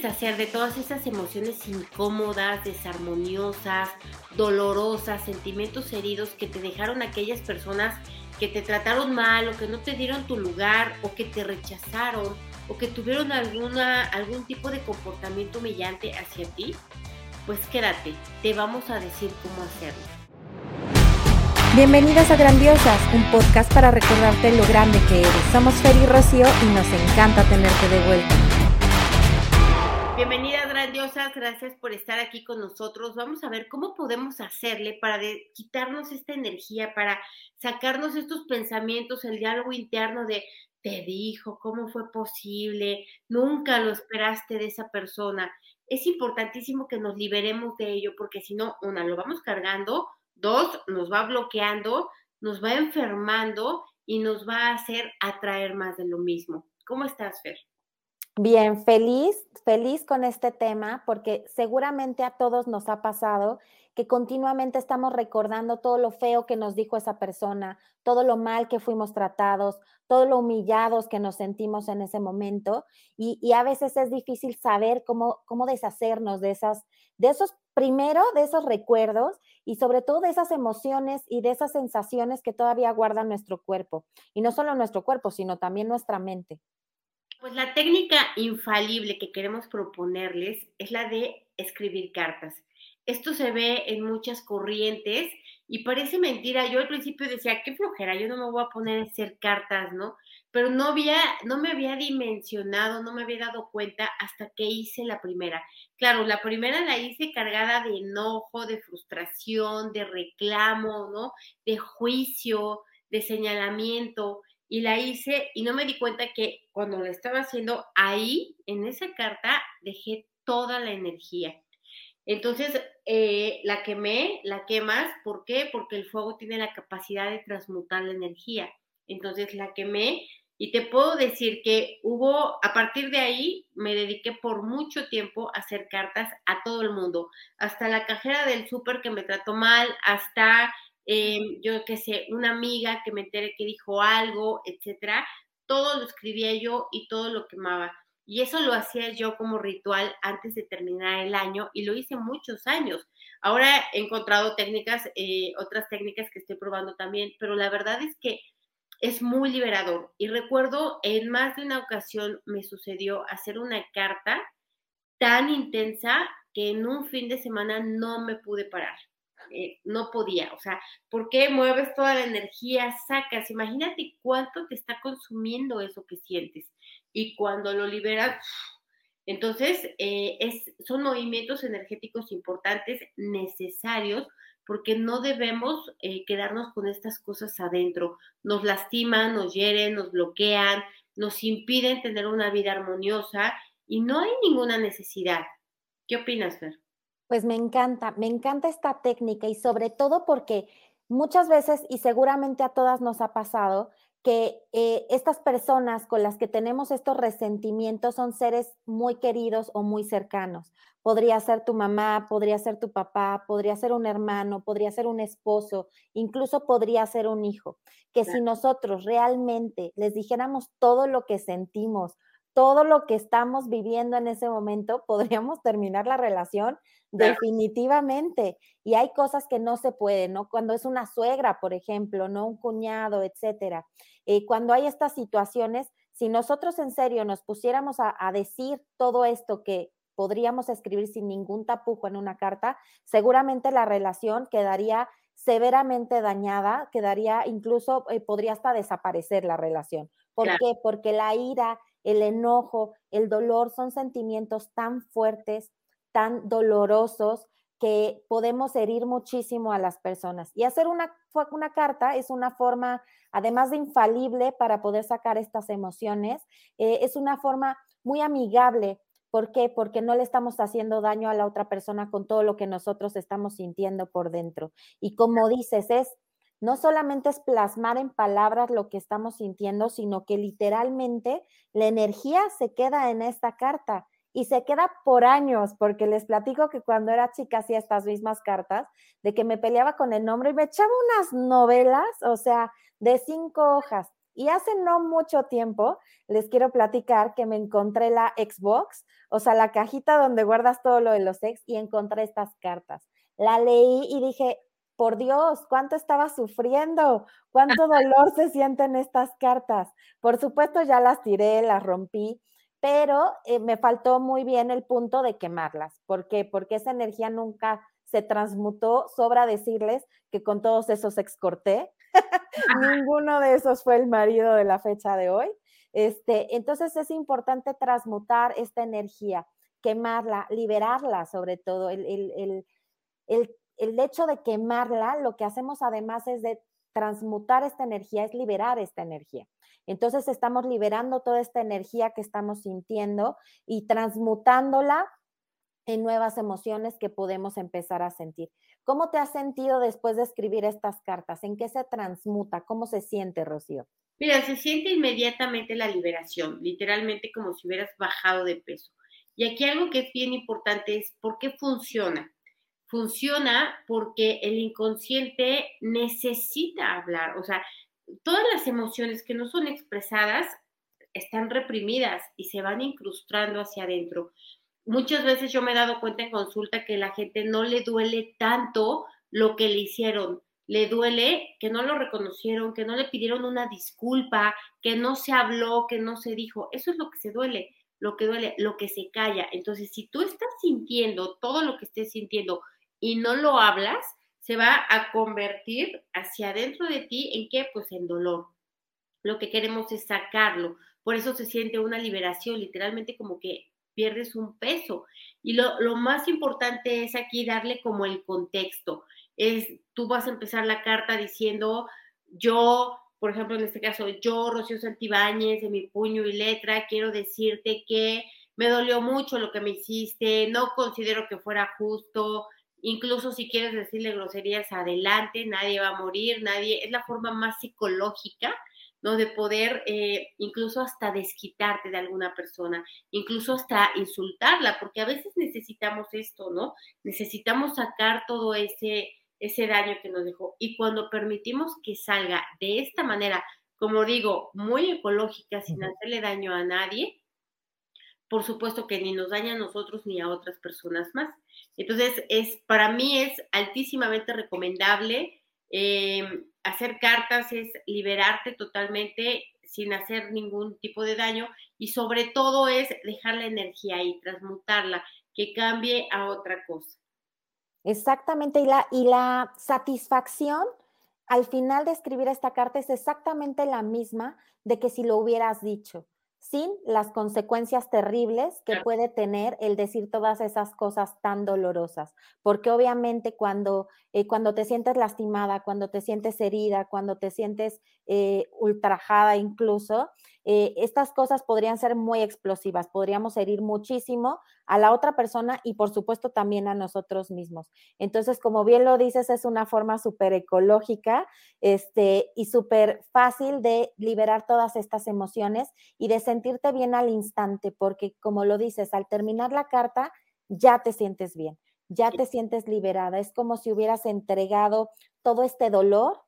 deshacer de todas esas emociones incómodas, desarmoniosas, dolorosas, sentimientos heridos que te dejaron aquellas personas que te trataron mal o que no te dieron tu lugar o que te rechazaron o que tuvieron alguna, algún tipo de comportamiento humillante hacia ti? Pues quédate, te vamos a decir cómo hacerlo. Bienvenidas a Grandiosas, un podcast para recordarte lo grande que eres. Somos Fer y Rocío y nos encanta tenerte de vuelta. Bienvenidas grandiosas, gracias por estar aquí con nosotros. Vamos a ver cómo podemos hacerle para quitarnos esta energía, para sacarnos estos pensamientos, el diálogo interno de te dijo, cómo fue posible, nunca lo esperaste de esa persona. Es importantísimo que nos liberemos de ello porque si no, una, lo vamos cargando, dos, nos va bloqueando, nos va enfermando y nos va a hacer atraer más de lo mismo. ¿Cómo estás, Fer? Bien, feliz, feliz con este tema porque seguramente a todos nos ha pasado que continuamente estamos recordando todo lo feo que nos dijo esa persona, todo lo mal que fuimos tratados, todo lo humillados que nos sentimos en ese momento y, a veces es difícil saber cómo, cómo deshacernos de esas, de esos, primero de esos recuerdos y sobre todo de esas emociones y de esas sensaciones que todavía guarda nuestro cuerpo y no solo nuestro cuerpo, sino también nuestra mente. Pues la técnica infalible que queremos proponerles es la de escribir cartas. Esto se ve en muchas corrientes y parece mentira. Yo al principio decía, qué flojera, yo no me voy a poner a hacer cartas, ¿no? Pero no había, no me había dimensionado, no me había dado cuenta hasta que hice la primera. Claro, la primera la hice cargada de enojo, de frustración, de reclamo, ¿no? De juicio, de señalamiento y la hice y no me di cuenta que cuando la estaba haciendo ahí, en esa carta, dejé toda la energía. Entonces, eh, la quemé, la quemas, ¿por qué? Porque el fuego tiene la capacidad de transmutar la energía. Entonces, la quemé y te puedo decir que hubo, a partir de ahí, me dediqué por mucho tiempo a hacer cartas a todo el mundo, hasta la cajera del súper que me trató mal, hasta Em, yo qué sé, una amiga que me enteré que dijo algo, etcétera, todo lo escribía yo y todo lo quemaba. Y eso lo hacía yo como ritual antes de terminar el año y lo hice muchos años. Ahora he encontrado técnicas, eh, otras técnicas que estoy probando también, pero la verdad es que es muy liberador. Y recuerdo en más de una ocasión me sucedió hacer una carta tan intensa que en un fin de semana no me pude parar. Eh, no podía, o sea, ¿por qué mueves toda la energía, sacas? Imagínate cuánto te está consumiendo eso que sientes. Y cuando lo liberas, entonces eh, es, son movimientos energéticos importantes, necesarios, porque no debemos eh, quedarnos con estas cosas adentro. Nos lastiman, nos hieren, nos bloquean, nos impiden tener una vida armoniosa y no hay ninguna necesidad. ¿Qué opinas, Fer? Pues me encanta, me encanta esta técnica y sobre todo porque muchas veces, y seguramente a todas nos ha pasado, que eh, estas personas con las que tenemos estos resentimientos son seres muy queridos o muy cercanos. Podría ser tu mamá, podría ser tu papá, podría ser un hermano, podría ser un esposo, incluso podría ser un hijo. Que si nosotros realmente les dijéramos todo lo que sentimos, todo lo que estamos viviendo en ese momento, podríamos terminar la relación definitivamente. Y hay cosas que no se pueden, ¿no? Cuando es una suegra, por ejemplo, ¿no? Un cuñado, etcétera. Eh, cuando hay estas situaciones, si nosotros en serio nos pusiéramos a, decir todo esto que podríamos escribir sin ningún tapujo en una carta, seguramente la relación quedaría severamente dañada, quedaría incluso, eh, podría hasta desaparecer la relación. ¿Por qué? Porque la ira, el enojo, el dolor son sentimientos tan fuertes, tan dolorosos que podemos herir muchísimo a las personas. Y hacer una, una carta es una forma, además de infalible para poder sacar estas emociones, eh, es una forma muy amigable. ¿Por qué? Porque no le estamos haciendo daño a la otra persona con todo lo que nosotros estamos sintiendo por dentro. Y como dices, es no solamente es plasmar en palabras lo que estamos sintiendo, sino que literalmente la energía se queda en esta carta y se queda por años, porque les platico que cuando era chica hacía estas mismas cartas, de que me peleaba con el nombre y me echaba unas novelas, o sea, de cinco hojas. Y hace no mucho tiempo les quiero platicar que me encontré la Xbox, o sea, la cajita donde guardas todo lo de los ex y encontré estas cartas. La leí y dije, por Dios, cuánto estaba sufriendo, cuánto dolor se siente en estas cartas. Por supuesto, ya las tiré, las rompí, pero eh, me faltó muy bien el punto de quemarlas. ¿Por qué? Porque esa energía nunca se transmutó. Sobra decirles que con todos esos ex corté, ninguno de esos fue el marido de la fecha de hoy. Este, entonces es importante transmutar esta energía, quemarla, liberarla sobre todo. El, el, el, el hecho de quemarla, lo que hacemos además es de transmutar esta energía, es liberar esta energía. Entonces estamos liberando toda esta energía que estamos sintiendo y transmutándola en nuevas emociones que podemos empezar a sentir. ¿Cómo te has sentido después de escribir estas cartas? ¿En qué se transmuta? ¿Cómo se siente, Rocío? Mira, se siente inmediatamente la liberación, literalmente como si hubieras bajado de peso. Y aquí algo que es bien importante es por qué funciona. Funciona porque el inconsciente necesita hablar, o sea, todas las emociones que no son expresadas están reprimidas y se van incrustando hacia adentro muchas veces yo me he dado cuenta en consulta que la gente no le duele tanto lo que le hicieron, le duele que no lo reconocieron, que no le pidieron una disculpa, que no se habló, que no se dijo. Eso es lo que se duele, lo que duele, lo que se calla. Entonces, si tú estás sintiendo todo lo que estés sintiendo y no lo hablas, se va a convertir hacia adentro de ti en qué? Pues en dolor. Lo que queremos es sacarlo. Por eso se siente una liberación, literalmente como que pierdes un peso. Y lo, más importante es aquí darle como el contexto. Es, tú vas a empezar la carta diciendo, yo, por ejemplo, en este caso, yo, Rocío Santibáñez, de mi puño y letra, quiero decirte que me dolió mucho lo que me hiciste, no considero que fuera justo, incluso si quieres decirle groserías, adelante, nadie va a morir, nadie, es la forma más psicológica ¿no? De poder eh, incluso hasta desquitarte de alguna persona, incluso hasta insultarla, porque a veces necesitamos esto, ¿no? Necesitamos sacar todo ese, ese daño que nos dejó. Y cuando permitimos que salga de esta manera, como digo, muy ecológica, sin hacerle daño a nadie, por supuesto que ni nos daña a nosotros ni a otras personas más. Entonces, es, para mí es altísimamente recomendable. Eh, hacer cartas es liberarte totalmente sin hacer ningún tipo de daño y sobre todo es dejar la energía ahí, transmutarla, que cambie a otra cosa. Exactamente, y la, y la satisfacción al final de escribir esta carta es exactamente la misma de que si lo hubieras dicho sin las consecuencias terribles que puede tener el decir todas esas cosas tan dolorosas. Porque obviamente cuando, eh, cuando te sientes lastimada, cuando te sientes herida, cuando te sientes eh, ultrajada incluso, eh, estas cosas podrían ser muy explosivas, podríamos herir muchísimo a la otra persona y por supuesto también a nosotros mismos. Entonces, como bien lo dices, es una forma súper ecológica este, y súper fácil de liberar todas estas emociones y de sentirte bien al instante, porque como lo dices, al terminar la carta ya te sientes bien, ya te sientes liberada. Es como si hubieras entregado todo este dolor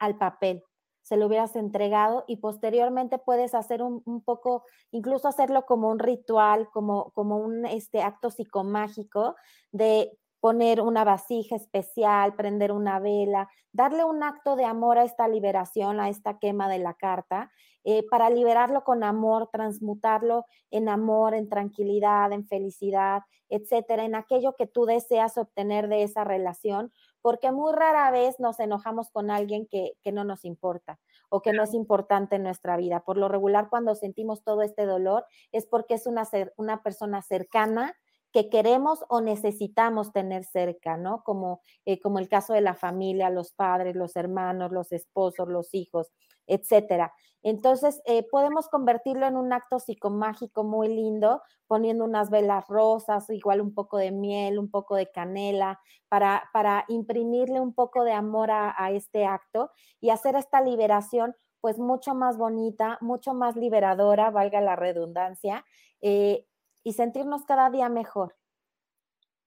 al papel se lo hubieras entregado y posteriormente puedes hacer un, poco, incluso hacerlo como un ritual, como, como un este, acto psicomágico de poner una vasija especial, prender una vela, darle un acto de amor a esta liberación, a esta quema de la carta, eh, para liberarlo con amor, transmutarlo en amor, en tranquilidad, en felicidad, etcétera, en aquello que tú deseas obtener de esa relación, porque muy rara vez nos enojamos con alguien que, no nos importa o que no es importante en nuestra vida. Por lo regular, cuando sentimos todo este dolor, es porque es una, una persona cercana que queremos o necesitamos tener cerca, ¿no? Como, eh, como el caso de la familia, los padres, los hermanos, los esposos, los hijos, etcétera. Entonces, eh, podemos convertirlo en un acto psicomágico muy lindo, poniendo unas velas rosas, igual un poco de miel, un poco de canela, para, para imprimirle un poco de amor a, este acto y hacer esta liberación pues mucho más bonita, mucho más liberadora, valga la redundancia, eh, y sentirnos cada día mejor.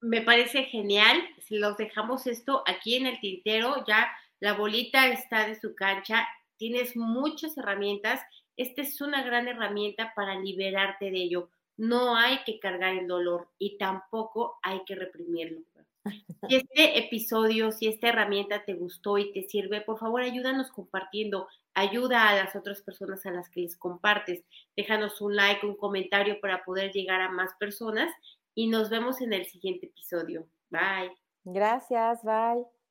Me parece genial. Si los dejamos esto aquí en el tintero, ya la bolita está de su cancha tienes muchas herramientas, esta es una gran herramienta para liberarte de ello. No hay que cargar el dolor y tampoco hay que reprimirlo. Si este episodio, si esta herramienta te gustó y te sirve, por favor ayúdanos compartiendo, ayuda a las otras personas a las que les compartes. Déjanos un like, un comentario para poder llegar a más personas y nos vemos en el siguiente episodio. Bye. Gracias, bye.